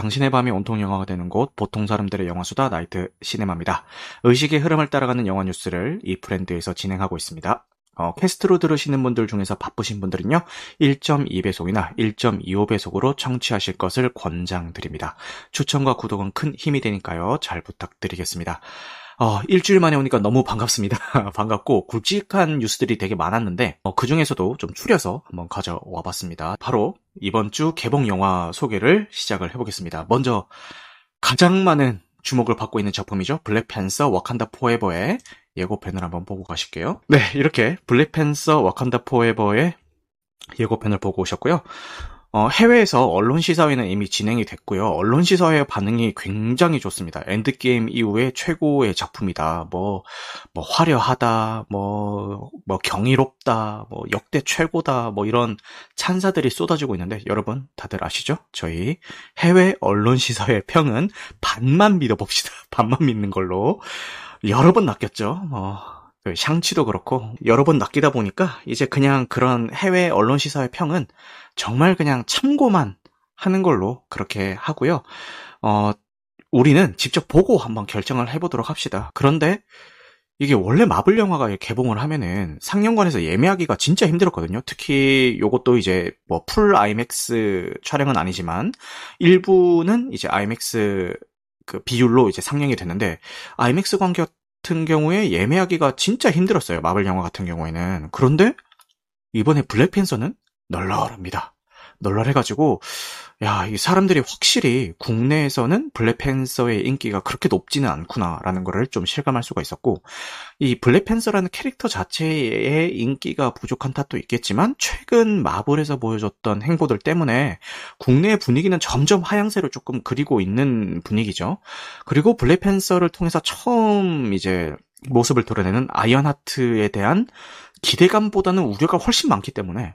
당신의 밤이 온통 영화가 되는 곳 보통 사람들의 영화수다 나이트 시네마입니다. 의식의 흐름을 따라가는 영화 뉴스를 이 브랜드에서 진행하고 있습니다. 어, 캐스트로 들으시는 분들 중에서 바쁘신 분들은요, 1.2배속이나 1.25배속으로 청취하실 것을 권장드립니다. 추천과 구독은 큰 힘이 되니까요, 잘 부탁드리겠습니다. 어, 일주일 만에 오니까 너무 반갑습니다. 반갑고 굵직한 뉴스들이 되게 많았는데 어, 그 중에서도 좀 추려서 한번 가져와 봤습니다. 바로 이번 주 개봉 영화 소개를 시작을 해보겠습니다. 먼저 가장 많은 주목을 받고 있는 작품이죠. 블랙팬서 와칸다 포에버의 예고편을 한번 보고 가실게요. 네, 이렇게 블랙팬서 와칸다 포에버의 예고편을 보고 오셨고요. 어, 해외에서 언론 시사회는 이미 진행이 됐고요. 언론 시사회 반응이 굉장히 좋습니다. 엔드게임 이후에 최고의 작품이다. 뭐, 뭐 화려하다. 뭐, 뭐 경이롭다. 뭐 역대 최고다. 뭐 이런 찬사들이 쏟아지고 있는데 여러분 다들 아시죠? 저희 해외 언론 시사회 평은 반만 믿어봅시다. 반만 믿는 걸로 여러 번 낚였죠. 뭐. 그 샹치도 그렇고 여러 번 낚이다 보니까 이제 그냥 그런 해외 언론 시사의 평은 정말 그냥 참고만 하는 걸로 그렇게 하고요. 어, 우리는 직접 보고 한번 결정을 해보도록 합시다. 그런데 이게 원래 마블 영화가 개봉을 하면은 상영관에서 예매하기가 진짜 힘들었거든요. 특히 요것도 이제 뭐 full 아이맥스 촬영은 아니지만 일부는 이제 아이맥스 그 비율로 이제 상영이 됐는데 아이맥스 관객 같은 경우에 예매하기가 진짜 힘들었어요. 마블 영화 같은 경우에는. 그런데 이번에 블랙팬서는 널널합니다. 널널해가지고 야, 이 사람들이 확실히 국내에서는 블랙팬서의 인기가 그렇게 높지는 않구나라는 거를 좀 실감할 수가 있었고, 이 블랙팬서라는 캐릭터 자체의 인기가 부족한 탓도 있겠지만, 최근 마블에서 보여줬던 행보들 때문에 국내 분위기는 점점 하향세로 조금 그리고 있는 분위기죠. 그리고 블랙팬서를 통해서 처음 이제 모습을 드러내는 아이언하트에 대한 기대감보다는 우려가 훨씬 많기 때문에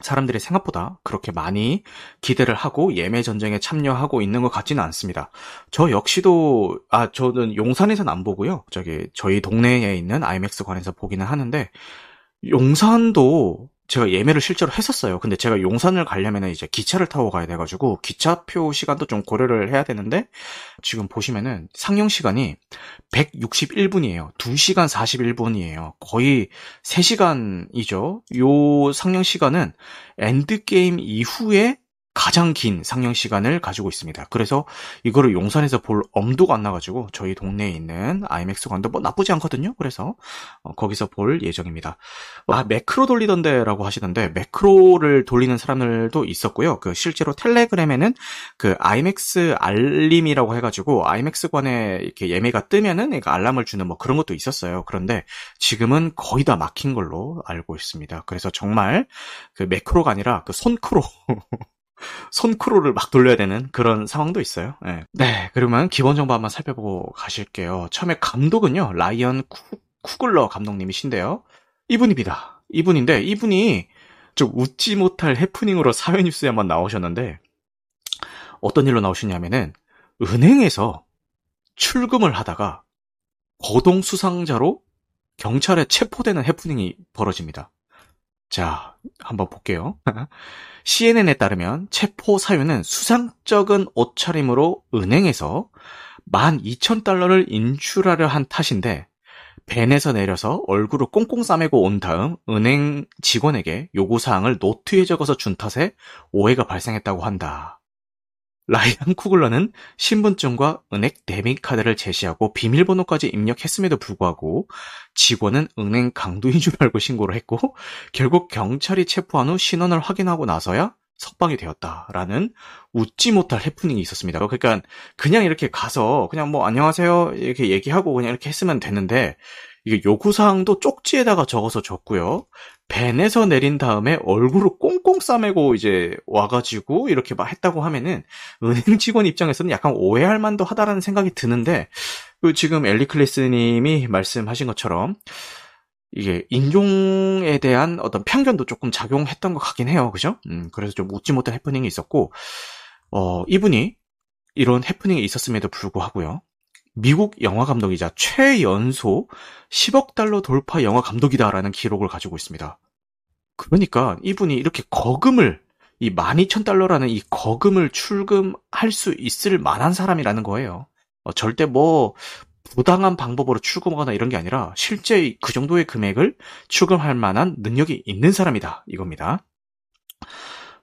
사람들이 생각보다 그렇게 많이 기대를 하고 예매 전쟁에 참여하고 있는 것 같지는 않습니다. 저 역시도 아 저는 용산에서는 안 보고요. 저기 저희 동네에 있는 아이맥스관에서 보기는 하는데 용산도 제가 예매를 실제로 했었어요. 근데 제가 용산을 가려면 이제 기차를 타고 가야 돼가지고 기차표 시간도 좀 고려를 해야 되는데 지금 보시면은 상영 시간이 161분이에요. 2시간 41분이에요. 거의 3시간이죠. 요 상영 시간은 엔드게임 이후에 가장 긴 상영 시간을 가지고 있습니다. 그래서 이거를 용산에서 볼 엄두가 안 나가지고 저희 동네에 있는 아이맥스관도 뭐 나쁘지 않거든요. 그래서 어, 거기서 볼 예정입니다. 아 매크로 돌리던데라고 하시던데 매크로를 돌리는 사람들도 있었고요. 그 실제로 텔레그램에는 그 아이맥스 알림이라고 해가지고 아이맥스관에 이렇게 예매가 뜨면은 알람을 주는 뭐 그런 것도 있었어요. 그런데 지금은 거의 다 막힌 걸로 알고 있습니다. 그래서 정말 그 매크로가 아니라 그 손크로 손크로를 막 돌려야 되는 그런 상황도 있어요. 네. 네, 그러면 기본 정보 한번 살펴보고 가실게요. 처음에 감독은요, 라이언 쿠, 쿠글러 감독님이신데요. 이분입니다. 이분인데, 이분이 좀 웃지 못할 해프닝으로 사회 뉴스에 한번 나오셨는데, 어떤 일로 나오시냐면은, 은행에서 출금을 하다가, 거동 수상자로 경찰에 체포되는 해프닝이 벌어집니다. 자, 한번 볼게요. CNN에 따르면 체포 사유는 수상적인 옷차림으로 은행에서 12,000달러를 인출하려 한 탓인데 벤에서 내려서 얼굴을 꽁꽁 싸매고 온 다음 은행 직원에게 요구사항을 노트에 적어서 준 탓에 오해가 발생했다고 한다. 라이언 쿠글러는 신분증과 은행 데비카드를 제시하고 비밀번호까지 입력했음에도 불구하고 직원은 은행 강도인 줄 알고 신고를 했고 결국 경찰이 체포한 후 신원을 확인하고 나서야 석방이 되었다라는 웃지 못할 해프닝이 있었습니다. 그러니까 그냥 이렇게 가서 그냥 뭐 안녕하세요 이렇게 얘기하고 그냥 이렇게 했으면 되는데 이게 요구사항도 쪽지에다가 적어서 줬고요. 벤에서 내린 다음에 얼굴을 꽁꽁 싸매고 이제 와가지고 이렇게 막 했다고 하면은 은행 직원 입장에서는 약간 오해할 만도 하다라는 생각이 드는데 그 지금 엘리 클래스님이 말씀하신 것처럼 이게 인종에 대한 어떤 편견도 조금 작용했던 것 같긴 해요. 그죠? 음, 그래서 좀 웃지 못한 해프닝이 있었고, 어, 이분이 이런 해프닝이 있었음에도 불구하고요. 미국 영화 감독이자 최연소 10억 달러 돌파 영화 감독이다라는 기록을 가지고 있습니다. 그러니까 이분이 이렇게 거금을 이 12,000달러라는 이 거금을 출금할 수 있을 만한 사람이라는 거예요. 어, 절대 뭐 부당한 방법으로 출금하거나 이런 게 아니라 실제 그 정도의 금액을 출금할 만한 능력이 있는 사람이다 이겁니다.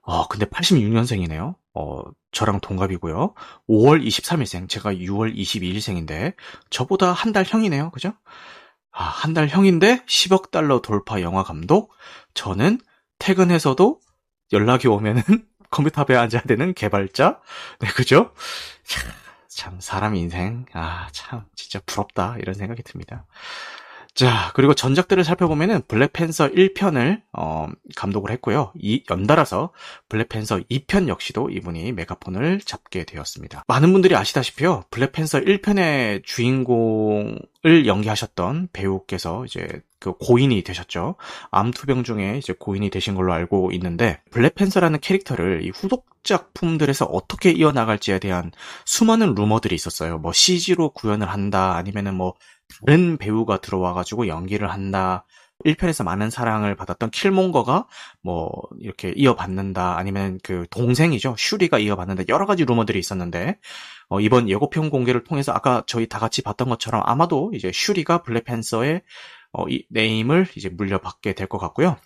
어, 근데 86년생이네요. 어, 저랑 동갑이고요. 5월 23일생, 제가 6월 22일생인데 저보다 한 달 형이네요. 그죠? 아, 한 달 형인데 10억 달러 돌파 영화 감독. 저는 퇴근해서도 연락이 오면은 컴퓨터 앞에 앉아야 되는 개발자. 네, 그죠? 참 사람 인생 아 참 진짜 부럽다 이런 생각이 듭니다. 자 그리고 전작들을 살펴보면은 블랙팬서 1편을 어, 감독을 했고요. 이 연달아서 블랙팬서 2편 역시도 이분이 메가폰을 잡게 되었습니다. 많은 분들이 아시다시피요. 블랙팬서 1편의 주인공을 연기하셨던 배우께서 이제 그 고인이 되셨죠. 암투병 중에 이제 고인이 되신 걸로 알고 있는데 블랙팬서라는 캐릭터를 이 후속 작품들에서 어떻게 이어나갈지에 대한 수많은 루머들이 있었어요. 뭐 CG로 구현을 한다, 아니면은 뭐 다른 배우가 들어와가지고 연기를 한다. 1편에서 많은 사랑을 받았던 킬몽거가 뭐 이렇게 이어받는다. 아니면 그 동생이죠. 슈리가 이어받는다. 여러 가지 루머들이 있었는데 어, 이번 예고편 공개를 통해서 아까 저희 다 같이 봤던 것처럼 아마도 이제 슈리가 블랙팬서의 어, 이 네임을 이제 물려받게 될 것 같고요.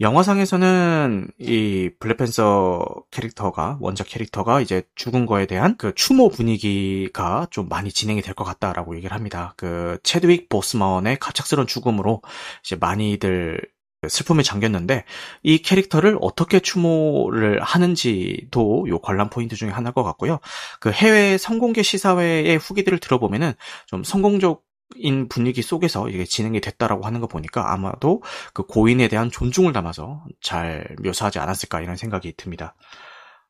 영화상에서는 이 블랙팬서 캐릭터가 원작 캐릭터가 이제 죽은 거에 대한 그 추모 분위기가 좀 많이 진행이 될 것 같다라고 얘기를 합니다. 그 체드윅 보스먼의 갑작스러운 죽음으로 이제 많이들 슬픔에 잠겼는데 이 캐릭터를 어떻게 추모를 하는지도 요 관람 포인트 중에 하나일 것 같고요. 그 해외 성공개 시사회의 후기들을 들어보면은 좀 성공적 인 분위기 속에서 이게 진행이 됐다라고 하는 거 보니까 아마도 그 고인에 대한 존중을 담아서 잘 묘사하지 않았을까 이런 생각이 듭니다.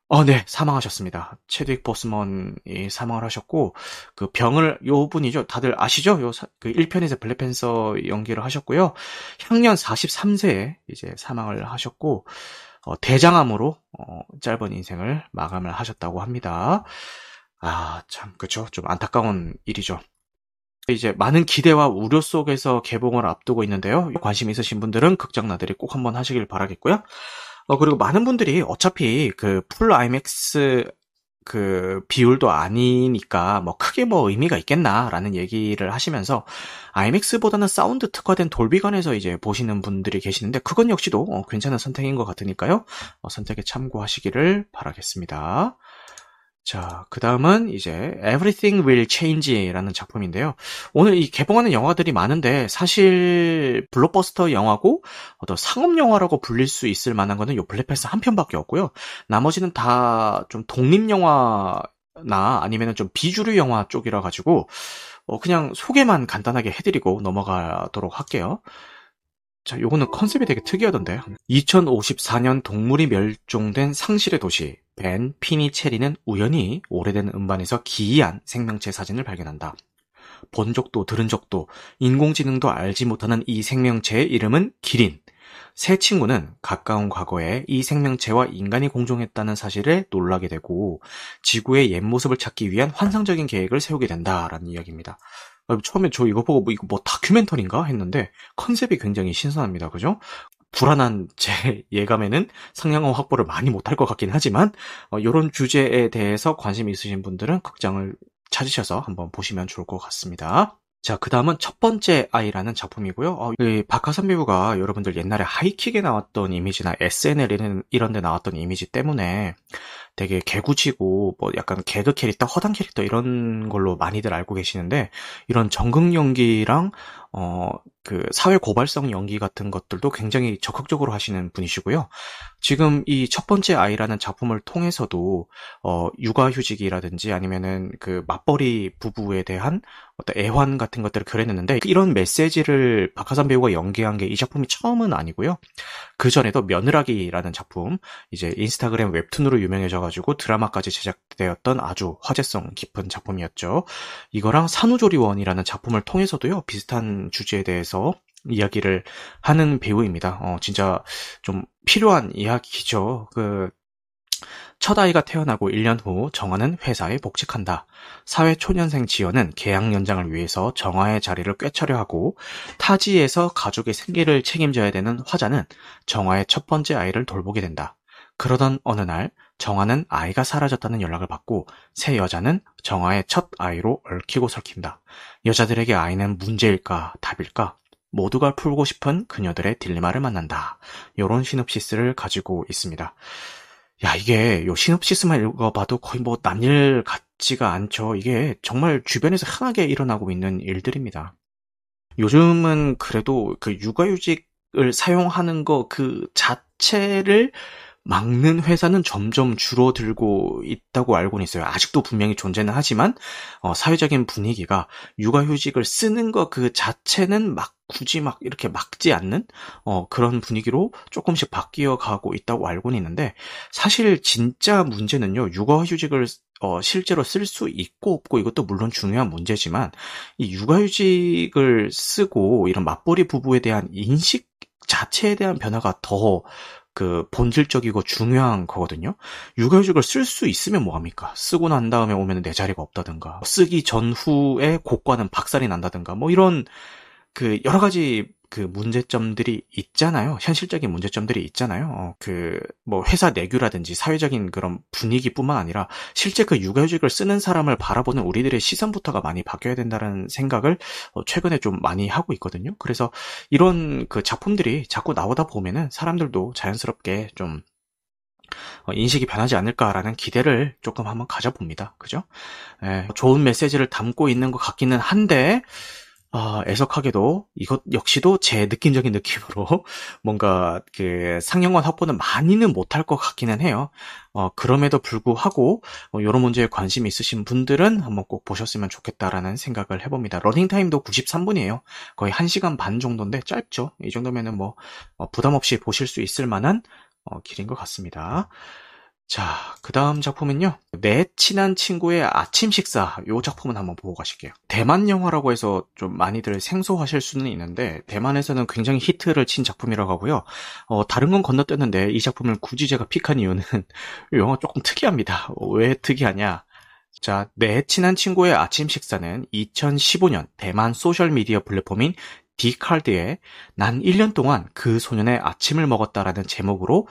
어, 네, 사망하셨습니다. 체드윅 보스먼이 사망을 하셨고, 그 병을, 요 분이죠. 다들 아시죠? 요, 그 1편에서 블랙팬서 연기를 하셨고요. 향년 43세에 이제 사망을 하셨고, 어, 대장암으로, 어, 짧은 인생을 마감을 하셨다고 합니다. 아, 참, 그쵸. 좀 안타까운 일이죠. 이제 많은 기대와 우려 속에서 개봉을 앞두고 있는데요. 관심 있으신 분들은 극장 나들이 꼭 한번 하시길 바라겠고요. 어, 그리고 많은 분들이 어차피 그풀 IMAX 그 비율도 아니니까 뭐 크게 뭐 의미가 있겠나라는 얘기를 하시면서 IMAX보다는 사운드 특화된 돌비관에서 이제 보시는 분들이 계시는데 그건 역시도 어, 괜찮은 선택인 것 같으니까요. 어, 선택에 참고하시기를 바라겠습니다. 자, 그 다음은 이제 Everything Will Change라는 작품인데요. 오늘 이 개봉하는 영화들이 많은데 사실 블록버스터 영화고 어떤 상업 영화라고 불릴 수 있을 만한 거는 요 블랙팬서 한 편밖에 없고요. 나머지는 다 좀 독립 영화나 아니면은 좀 비주류 영화 쪽이라 가지고 어 그냥 소개만 간단하게 해드리고 넘어가도록 할게요. 자, 요거는 컨셉이 되게 특이하던데. 2054년 동물이 멸종된 상실의 도시, 벤 피니체리는 우연히 오래된 음반에서 기이한 생명체 사진을 발견한다. 본 적도 들은 적도 인공지능도 알지 못하는 이 생명체의 이름은 기린. 새 친구는 가까운 과거에 이 생명체와 인간이 공존했다는 사실에 놀라게 되고 지구의 옛 모습을 찾기 위한 환상적인 계획을 세우게 된다라는 이야기입니다. 아, 처음에 저 이거 보고 뭐 이거 뭐 다큐멘터리인가 했는데 컨셉이 굉장히 신선합니다. 그죠? 불안한 제 예감에는 상영어 확보를 많이 못할 것 같긴 하지만 어, 이런 주제에 대해서 관심 있으신 분들은 극장을 찾으셔서 한번 보시면 좋을 것 같습니다. 자, 그 다음은 첫 번째 아이라는 작품이고요. 어, 이 박하선 배우가 여러분들 옛날에 하이킥에 나왔던 이미지나 SNL 이런 데 나왔던 이미지 때문에 되게 개구치고 뭐 약간 개그 캐릭터, 허당 캐릭터 이런 걸로 많이들 알고 계시는데 이런 정극 연기랑 어 그 사회 고발성 연기 같은 것들도 굉장히 적극적으로 하시는 분이시고요. 지금 이 첫 번째 아이라는 작품을 통해서도 어 육아휴직이라든지 아니면은 그 맞벌이 부부에 대한 어떤 애환 같은 것들을 그려냈는데 이런 메시지를 박하산 배우가 연기한 게 이 작품이 처음은 아니고요. 그 전에도 며느라기라는 작품 이제 인스타그램 웹툰으로 유명해져 가지고 드라마까지 제작되었던 아주 화제성 깊은 작품이었죠. 이거랑 산후조리원이라는 작품을 통해서도요, 비슷한 주제에 대해서 이야기를 하는 배우입니다. 어, 진짜 좀 필요한 이야기죠. 그, 첫 아이가 태어나고 1년 후 정화는 회사에 복직한다. 사회 초년생 지연은 계약 연장을 위해서 정화의 자리를 꿰차려 하고 타지에서 가족의 생계를 책임져야 되는 화자는 정화의 첫 번째 아이를 돌보게 된다. 그러던 어느 날 정아는 아이가 사라졌다는 연락을 받고 새 여자는 정아의 첫 아이로 얽히고 설킨다. 여자들에게 아이는 문제일까 답일까 모두가 풀고 싶은 그녀들의 딜레마를 만난다. 요런 시놉시스를 가지고 있습니다. 야, 이게 요 시놉시스만 읽어봐도 거의 뭐 남일 같지가 않죠. 이게 정말 주변에서 흔하게 일어나고 있는 일들입니다. 요즘은 그래도 그 육아휴직을 사용하는 거 그 자체를 막는 회사는 점점 줄어들고 있다고 알고는 있어요. 아직도 분명히 존재는 하지만 어, 사회적인 분위기가 육아휴직을 쓰는 것 그 자체는 막 굳이 막 이렇게 막지 않는 어, 그런 분위기로 조금씩 바뀌어 가고 있다고 알고는 있는데 사실 진짜 문제는요 육아휴직을 어, 실제로 쓸 수 있고 없고 이것도 물론 중요한 문제지만 이 육아휴직을 쓰고 이런 맞벌이 부부에 대한 인식 자체에 대한 변화가 더 그 본질적이고 중요한 거거든요. 육아휴직을 쓸 수 있으면 뭐합니까? 쓰고 난 다음에 오면 내 자리가 없다든가, 쓰기 전후에 곡과는 박살이 난다든가, 뭐 이런 그 여러 가지 그 문제점들이 있잖아요. 현실적인 문제점들이 있잖아요. 어, 그뭐 회사 내규라든지 사회적인 그런 분위기뿐만 아니라 실제 그 육아휴직을 쓰는 사람을 바라보는 우리들의 시선부터가 많이 바뀌어야 된다는 생각을 어, 최근에 좀 많이 하고 있거든요. 그래서 이런 그 작품들이 자꾸 나오다 보면은 사람들도 자연스럽게 좀 어, 인식이 변하지 않을까라는 기대를 조금 한번 가져봅니다. 그죠? 에, 예, 좋은 메시지를 담고 있는 것 같기는 한데, 아, 애석하게도 이것 역시도 제 느낌적인 느낌으로 뭔가 그 상영관 확보는 많이는 못할 것 같기는 해요. 어, 그럼에도 불구하고 어, 이런 문제에 관심 있으신 분들은 한번 꼭 보셨으면 좋겠다라는 생각을 해봅니다. 러닝 타임도 93분이에요. 거의 1시간 반 정도인데 짧죠. 이 정도면은 뭐 어, 부담 없이 보실 수 있을 만한 어, 길이인 것 같습니다. 자, 그 다음 작품은요. 내 친한 친구의 아침 식사. 요 작품은 한번 보고 가실게요. 대만 영화라고 해서 좀 많이들 생소하실 수는 있는데, 대만에서는 굉장히 히트를 친 작품이라고 하고요. 어, 다른 건 건너뛰었는데, 이 작품을 굳이 제가 pick한 이유는, 이 영화 조금 특이합니다. 왜 특이하냐? 자, 내 친한 친구의 아침 식사는 2015년 대만 소셜미디어 플랫폼인 디칼드에 난 1년 동안 그 소년의 아침을 먹었다라는 제목으로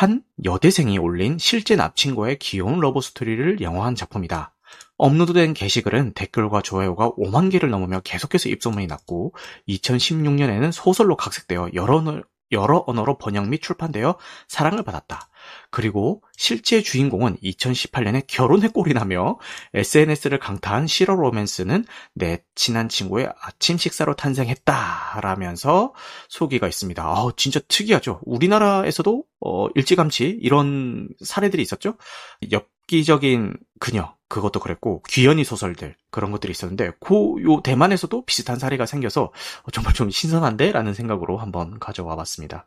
한 여대생이 올린 실제 남친과의 귀여운 러브 스토리를 영화화한 작품이다. 업로드된 게시글은 댓글과 좋아요가 5만 개를 넘으며 계속해서 입소문이 났고 2016년에는 소설로 각색되어 여러, 여러 언어로 번역 및 출판되어 사랑을 받았다. 그리고 실제 주인공은 2018년에 결혼에 꼴이 나며 SNS를 강타한 시러 로맨스는 내 친한 친구의 아침 식사로 탄생했다라면서 소개가 있습니다. 아, 진짜 특이하죠. 우리나라에서도 어, 일찌감치 이런 사례들이 있었죠. 엽기적인 그녀 그것도 그랬고 귀연이 소설들 그런 것들이 있었는데 고요 대만에서도 비슷한 사례가 생겨서 정말 좀 신선한데라는 생각으로 한번 가져와 봤습니다.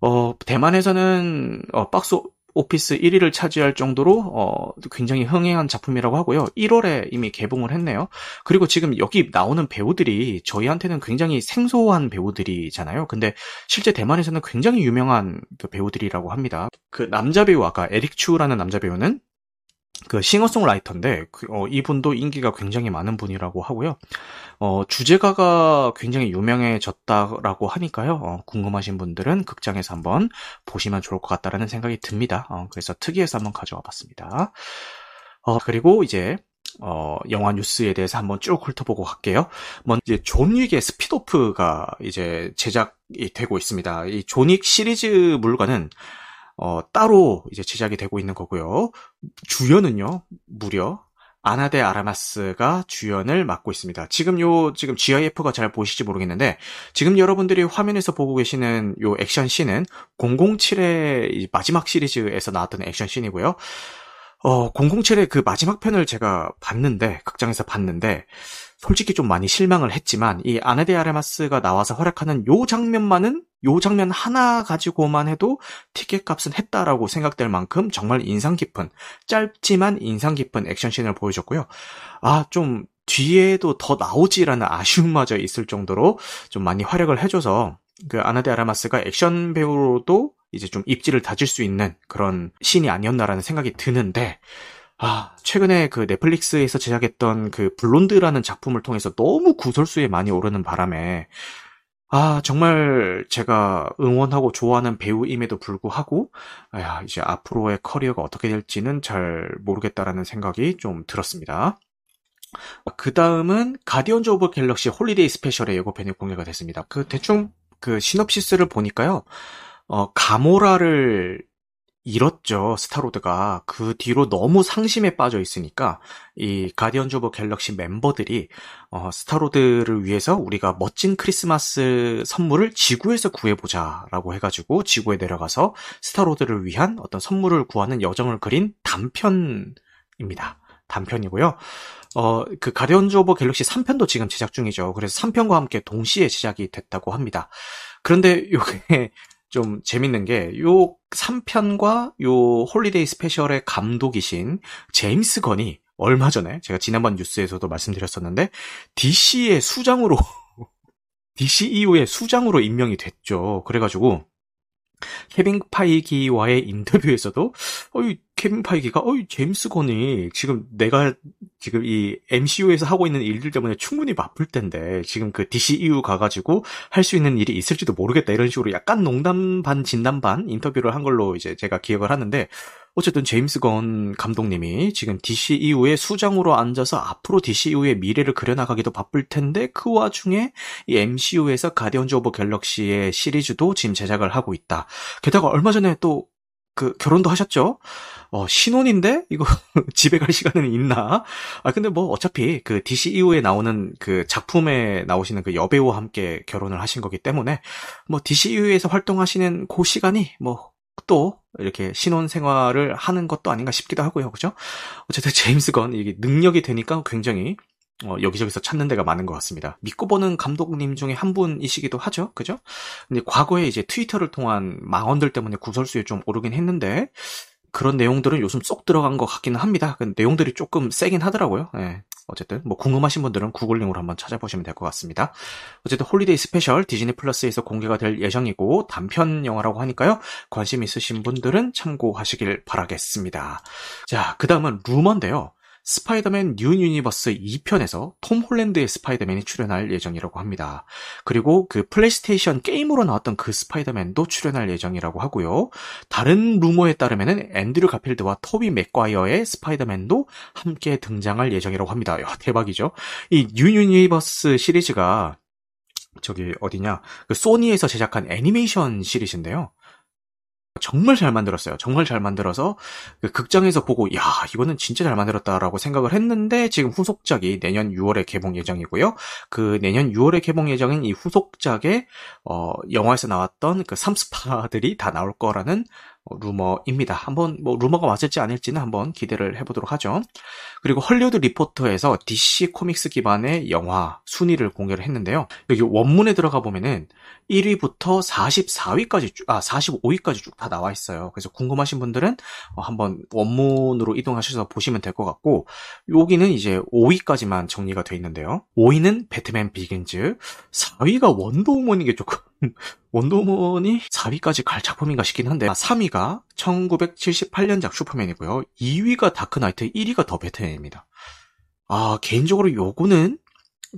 어, 대만에서는 어, 박스 오피스 1위를 차지할 정도로 어, 굉장히 흥행한 작품이라고 하고요. 1월에 이미 개봉을 했네요. 그리고 지금 여기 나오는 배우들이 저희한테는 굉장히 생소한 배우들이잖아요. 근데 실제 대만에서는 굉장히 유명한 그 배우들이라고 합니다. 그 남자 배우 아까 에릭 추라는 남자 배우는 그 싱어송라이터인데 그, 어, 이분도 인기가 굉장히 많은 분이라고 하고요. 어, 주제가가 굉장히 유명해졌다라고 하니까요. 어, 궁금하신 분들은 극장에서 한번 보시면 좋을 것 같다라는 생각이 듭니다. 어, 그래서 특이해서 한번 가져와 봤습니다. 어, 그리고 이제 어, 영화 뉴스에 대해서 한번 쭉 훑어보고 갈게요. 먼저 존 윅의 스핀오프가 이제 제작이 되고 있습니다. 이 존윅 시리즈 물과는 어, 따로 이제 제작이 되고 있는 거고요. 주연은요, 무려 아나데 아라마스가 주연을 맡고 있습니다. 지금 요, 지금 GIF가 잘 보이실지 모르겠는데, 지금 여러분들이 화면에서 보고 계시는 요 액션 씬은 007의 마지막 시리즈에서 나왔던 액션 씬이고요. 어, 007의 그 마지막 편을 제가 봤는데, 극장에서 봤는데, 솔직히 좀 많이 실망을 했지만 이 아네데 아레마스가 나와서 활약하는 요 장면만은 요 장면 하나 가지고만 해도 티켓 값은 했다라고 생각될 만큼 정말 인상 깊은 짧지만 인상 깊은 액션씬을 보여줬고요. 아 좀 뒤에도 더 나오지라는 아쉬움마저 있을 정도로 좀 많이 활약을 해줘서 그 아나데 아라마스가 액션 배우로도 이제 좀 입지를 다질 수 있는 그런 신이 아니었나라는 생각이 드는데 아, 최근에 그 넷플릭스에서 제작했던 그 블론드라는 작품을 통해서 너무 구설수에 많이 오르는 바람에 아, 정말 제가 응원하고 좋아하는 배우임에도 불구하고, 아, 이제 앞으로의 커리어가 어떻게 될지는 잘 모르겠다라는 생각이 좀 들었습니다. 그 다음은 가디언즈 오브 갤럭시 홀리데이 스페셜의 예고편이 공개가 됐습니다. 그 대충 그 시놉시스를 보니까요, 어, 가모라를 잃었죠, 스타로드가. 그 뒤로 너무 상심에 빠져 있으니까, 이 가디언즈 오브 갤럭시 멤버들이, 어, 스타로드를 위해서 우리가 멋진 크리스마스 선물을 지구에서 구해보자, 라고 해가지고, 지구에 내려가서 스타로드를 위한 어떤 선물을 구하는 여정을 그린 단편입니다. 단편이고요. 어, 그 가디언즈 오브 갤럭시 3편도 지금 제작 중이죠. 그래서 3편과 함께 동시에 제작이 됐다고 합니다. 그런데 요게 좀 재밌는 게 요 3편과 요 홀리데이 스페셜의 감독이신 제임스 건이 얼마 전에 제가 지난번 뉴스에서도 말씀드렸었는데 DC의 수장으로 DCEU의 수장으로 임명이 됐죠. 그래가지고 케빈 파이기와의 인터뷰에서도 어이 케빈 파이기가 어이 제임스 건이 지금 내가 지금 이 MCU에서 하고 있는 일들 때문에 충분히 바쁠 텐데 지금 그 DCEU 가가지고 할 수 있는 일이 있을지도 모르겠다. 이런 식으로 약간 농담 반 진담 반 인터뷰를 한 걸로 이제 제가 기억을 하는데 어쨌든 제임스 건 감독님이 지금 DCEU의 수장으로 앉아서 앞으로 DCEU의 미래를 그려나가기도 바쁠 텐데 그 와중에 이 MCU에서 가디언즈 오브 갤럭시의 시리즈도 지금 제작을 하고 있다. 게다가 얼마 전에 또 그 결혼도 하셨죠? 어, 신혼인데 이거 집에 갈 시간은 있나? 아 근데 뭐 어차피 그 DCEU에 나오는 그 작품에 나오시는 그 여배우와 함께 결혼을 하신 거기 때문에 뭐 DCEU에서 활동하시는 그 시간이 뭐 또 이렇게 신혼 생활을 하는 것도 아닌가 싶기도 하고요. 그죠? 어쨌든 제임스 건 이게 능력이 되니까 굉장히 어, 여기저기서 찾는 데가 많은 것 같습니다. 믿고 보는 감독님 중에 한 분이시기도 하죠. 그죠? 근데 과거에 이제 트위터를 통한 망언들 때문에 구설수에 좀 오르긴 했는데, 그런 내용들은 요즘 쏙 들어간 것 같기는 합니다. 그 내용들이 조금 세긴 하더라고요. 네. 어쨌든 뭐 궁금하신 분들은 구글링으로 한번 찾아보시면 될 것 같습니다. 어쨌든 홀리데이 스페셜 디즈니 플러스에서 공개가 될 예정이고 단편 영화라고 하니까요. 관심 있으신 분들은 참고하시길 바라겠습니다. 자, 그 다음은 루머인데요. 스파이더맨 뉴 유니버스 2편에서 톰 홀랜드의 스파이더맨이 출연할 예정이라고 합니다. 그리고 그 플레이스테이션 게임으로 나왔던 그 스파이더맨도 출연할 예정이라고 하고요. 다른 루머에 따르면 앤드류 가필드와 토비 맥과이어의 스파이더맨도 함께 등장할 예정이라고 합니다. 야, 대박이죠. 이 뉴 유니버스 시리즈가 저기 어디냐 그 소니에서 제작한 애니메이션 시리즈인데요. 정말 잘 만들었어요. 정말 잘 만들어서 그 극장에서 보고 야 이거는 진짜 잘 만들었다라고 생각을 했는데 지금 후속작이 내년 6월에 개봉 예정이고요. 그 내년 6월에 개봉 예정인 이 후속작에 어 영화에서 나왔던 그 삼스파들이 다 나올 거라는 어, 루머입니다. 한번 뭐 루머가 맞을지 아닐지는 한번 기대를 해보도록 하죠. 그리고 헐리우드 리포터에서 DC 코믹스 기반의 영화 순위를 공개를 했는데요. 여기 원문에 들어가 보면은 1위부터 44위까지 아 45위까지 쭉 다 나와 있어요. 그래서 궁금하신 분들은 어, 한번 원문으로 이동하셔서 보시면 될 것 같고 여기는 이제 5위까지만 정리가 돼 있는데요. 5위는 배트맨 비긴즈, 4위가 원더우먼인 게 조금 원더우먼이 4위까지 갈 작품인가 싶긴 한데 3위가 아, 1978년작 슈퍼맨이고요. 2위가 다크나이트, 1위가 더 배트맨입니다. 아 개인적으로 요거는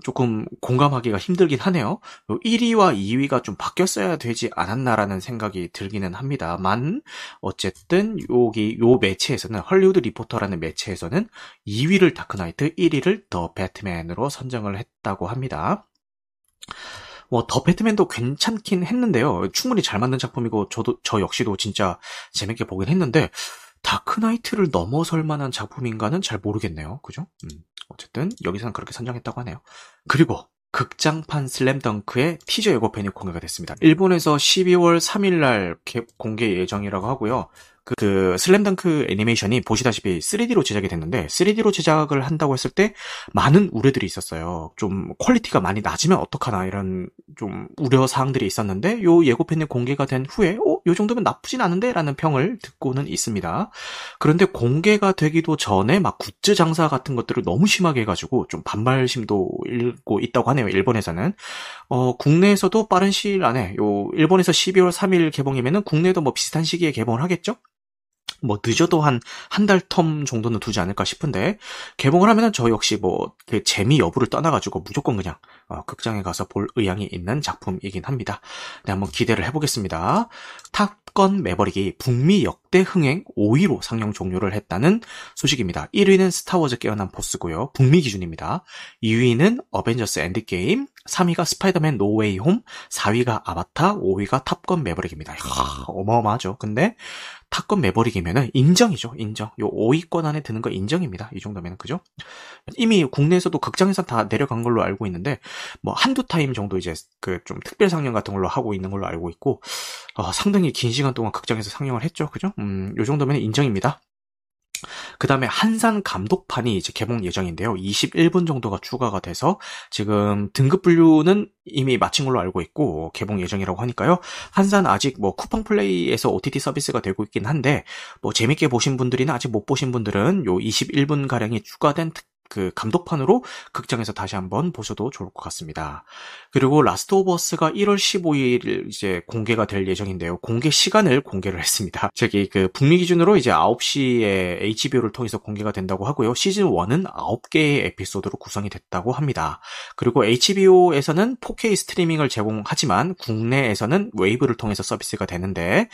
조금 공감하기가 힘들긴 하네요. 1위와 2위가 좀 바뀌었어야 되지 않았나라는 생각이 들기는 합니다만 어쨌든 여기 요 매체에서는 헐리우드 리포터라는 매체에서는 2위를 다크나이트, 1위를 더 배트맨으로 선정을 했다고 합니다. 뭐, 더 배트맨도 괜찮긴 했는데요. 충분히 잘 만든 작품이고, 저도, 저 역시도 진짜 재밌게 보긴 했는데, 다크나이트를 넘어설 만한 작품인가는 잘 모르겠네요. 그죠? 음, 어쨌든, 여기서는 그렇게 선정했다고 하네요. 그리고, 극장판 슬램덩크의 티저 예고편이 공개가 됐습니다. 일본에서 12월 3일날 공개 예정이라고 하고요. 그, 그 슬램덩크 애니메이션이 보시다시피 3D로 제작이 됐는데 3D로 제작을 한다고 했을 때 많은 우려들이 있었어요. 좀 quality가 많이 낮으면 어떡하나 이런 좀 우려 사항들이 있었는데 요 예고편이 공개가 된 후에 어, 요 정도면 나쁘진 않은데 라는 평을 듣고는 있습니다. 그런데 공개가 되기도 전에 막 굿즈 장사 같은 것들을 너무 심하게 해가지고 좀 반발심도 일고 있다고 하네요. 일본에서는 어, 국내에서도 빠른 시일 안에 요 일본에서 12월 3일 개봉이면은 국내도 뭐 비슷한 시기에 개봉을 하겠죠? 뭐 늦어도 한 한 달 텀 정도는 두지 않을까 싶은데 개봉을 하면은 저 역시 뭐 그 재미 여부를 떠나가지고 무조건 그냥 어, 극장에 가서 볼 의향이 있는 작품이긴 합니다. 네, 한번 기대를 해보겠습니다. 탑건 매버릭이 북미 역대 흥행 5위로 상영 종료를 했다는 소식입니다. 1위는 스타워즈 깨어난 포스고요. 북미 기준입니다. 2위는 어벤져스 엔드게임, 3위가 스파이더맨 노 웨이 홈, 4위가 아바타, 5위가 탑건 매버릭입니다. 이야, 어마어마하죠. 근데 탑건 매버릭이면은 인정이죠. 인정. 요 5위권 안에 드는 거 인정입니다. 이 정도면 그죠? 이미 국내에서도 극장에서 다 내려간 걸로 알고 있는데 뭐 한두 타임 정도 이제 그 좀 특별 상영 같은 걸로 하고 있는 걸로 알고 있고 어, 상당히 긴 시간 동안 극장에서 상영을 했죠. 그죠? 음, 요 정도면 인정입니다. 그 다음에 한산 감독판이 이제 개봉 예정인데요. 21분 정도가 추가가 돼서 지금 등급 분류는 이미 마친 걸로 알고 있고 개봉 예정이라고 하니까요. 한산 아직 뭐 쿠팡 플레이에서 OTT 서비스가 되고 있긴 한데 뭐 재밌게 보신 분들이나 아직 못 보신 분들은 요 21분 가량이 추가된 특 그 감독판으로 극장에서 다시 한번 보셔도 좋을 것 같습니다. 그리고 라스트 오브 어스가 1월 15일 이제 공개가 될 예정인데요. 공개 시간을 공개를 했습니다. 저기 그 북미 기준으로 이제 9시에 HBO를 통해서 공개가 된다고 하고요. 시즌 1은 9개의 에피소드로 구성이 됐다고 합니다. 그리고 HBO에서는 4K 스트리밍을 제공하지만 국내에서는 웨이브를 통해서 서비스가 되는데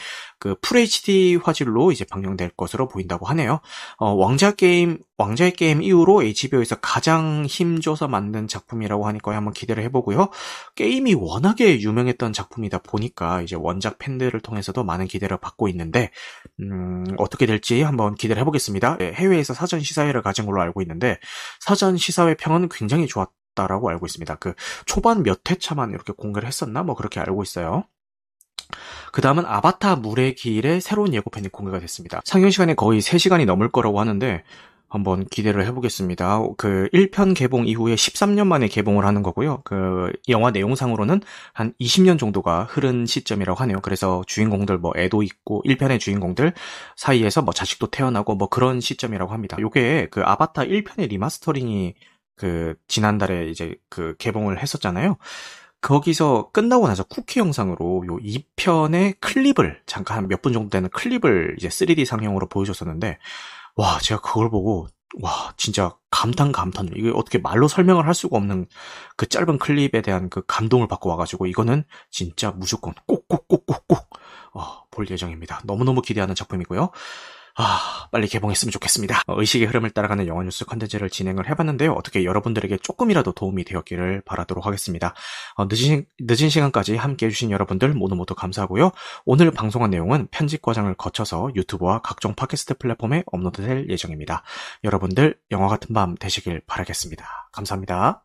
그 FHD 화질로 이제 방영될 것으로 보인다고 하네요. 어, 왕자 게임 왕자의 게임 이후로 HBO에서 가장 힘줘서 만든 작품이라고 하니까 한번 기대를 해보고요. 게임이 워낙에 유명했던 작품이다 보니까 이제 원작 팬들을 통해서도 많은 기대를 받고 있는데 음, 어떻게 될지 한번 기대를 해보겠습니다. 네, 해외에서 사전 시사회를 가진 걸로 알고 있는데 사전 시사회 평은 굉장히 좋았 다라고 알고 있습니다. 그 초반 몇 회차만 이렇게 공개를 했었나 뭐 그렇게 알고 있어요. 그 다음은 아바타 물의 길의 새로운 예고편이 공개가 됐습니다. 상영 시간이 거의 3시간이 넘을 거라고 하는데 한번 기대를 해보겠습니다. 그 1편 개봉 이후에 13년 만에 개봉을 하는 거고요. 그 영화 내용상으로는 한 20년 정도가 흐른 시점이라고 하네요. 그래서 주인공들 뭐 애도 있고 1편의 주인공들 사이에서 뭐 자식도 태어나고 뭐 그런 시점이라고 합니다. 요게 그 아바타 1편의 remastering이 그 지난달에 이제 그 개봉을 했었잖아요. 거기서 끝나고 나서 쿠키 영상으로 요 2편의 클립을 잠깐 몇분 정도 되는 클립을 이제 3D 상영으로 보여줬었는데 와, 제가 그걸 보고, 와, 진짜 감탄 감탄. 이게 어떻게 말로 설명을 할 수가 없는 그 짧은 클립에 대한 그 감동을 받고 와가지고, 이거는 진짜 무조건 꼭꼭꼭꼭꼭, 어, 볼 예정입니다. 너무너무 기대하는 작품이고요. 아, 빨리 개봉했으면 좋겠습니다. 어, 의식의 흐름을 따라가는 영화 뉴스 컨텐츠를 진행을 해봤는데요. 어떻게 여러분들에게 조금이라도 도움이 되었기를 바라도록 하겠습니다. 어, 늦은, 늦은 시간까지 함께 해주신 여러분들 모두 모두 감사하고요. 오늘 방송한 내용은 편집 과정을 거쳐서 유튜브와 각종 팟캐스트 플랫폼에 업로드될 예정입니다. 여러분들 영화 같은 밤 되시길 바라겠습니다. 감사합니다.